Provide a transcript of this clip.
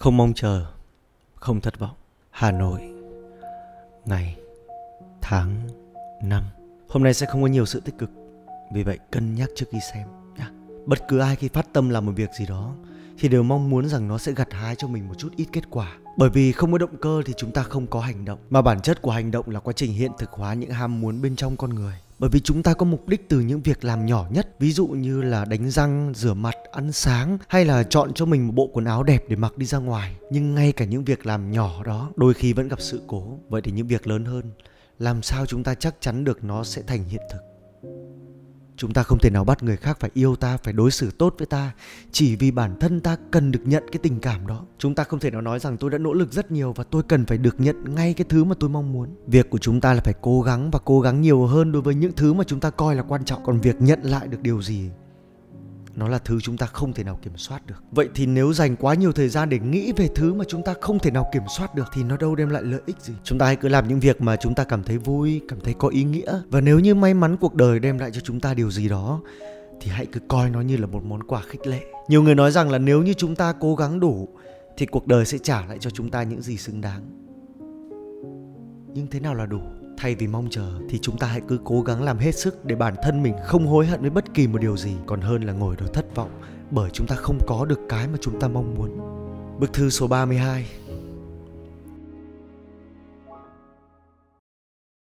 Không mong chờ, không thất vọng. Hà Nội, ngày, tháng, năm. Hôm nay sẽ không có nhiều sự tích cực, vì vậy cân nhắc trước khi xem. Nha. Bất cứ ai khi phát tâm làm một việc gì đó thì đều mong muốn rằng nó sẽ gặt hái cho mình một chút ít kết quả. Bởi vì không có động cơ thì chúng ta không có hành động, mà bản chất của hành động là quá trình hiện thực hóa những ham muốn bên trong con người. Bởi vì chúng ta có mục đích từ những việc làm nhỏ nhất, ví dụ như là đánh răng, rửa mặt, ăn sáng hay là chọn cho mình một bộ quần áo đẹp để mặc đi ra ngoài. Nhưng ngay cả những việc làm nhỏ đó đôi khi vẫn gặp sự cố. Vậy thì những việc lớn hơn, làm sao chúng ta chắc chắn được nó sẽ thành hiện thực? Chúng ta không thể nào bắt người khác phải yêu ta phải đối xử tốt với ta. Chỉ vì bản thân ta cần được nhận cái tình cảm đó. Chúng ta không thể nào nói rằng tôi đã nỗ lực rất nhiều và tôi cần phải được nhận ngay cái thứ mà tôi mong muốn. Việc của chúng ta là phải cố gắng và cố gắng nhiều hơn đối với những thứ mà chúng ta coi là quan trọng. Còn việc nhận lại được điều gì nó là thứ chúng ta không thể nào kiểm soát được. Vậy thì nếu dành quá nhiều thời gian để nghĩ về thứ mà chúng ta không thể nào kiểm soát được, thì nó đâu đem lại lợi ích gì? Chúng ta hãy cứ làm những việc mà chúng ta cảm thấy vui, cảm thấy có ý nghĩa. Và nếu như may mắn cuộc đời đem lại cho chúng ta điều gì đó, thì hãy cứ coi nó như là một món quà khích lệ. Nhiều người nói rằng là nếu như chúng ta cố gắng đủ, thì cuộc đời sẽ trả lại cho chúng ta những gì xứng đáng. Nhưng thế nào là đủ? Thay vì mong chờ thì chúng ta hãy cứ cố gắng làm hết sức để bản thân mình không hối hận với bất kỳ một điều gì còn hơn là ngồi đó thất vọng, bởi chúng ta không có được cái mà chúng ta mong muốn. Bức thư số 32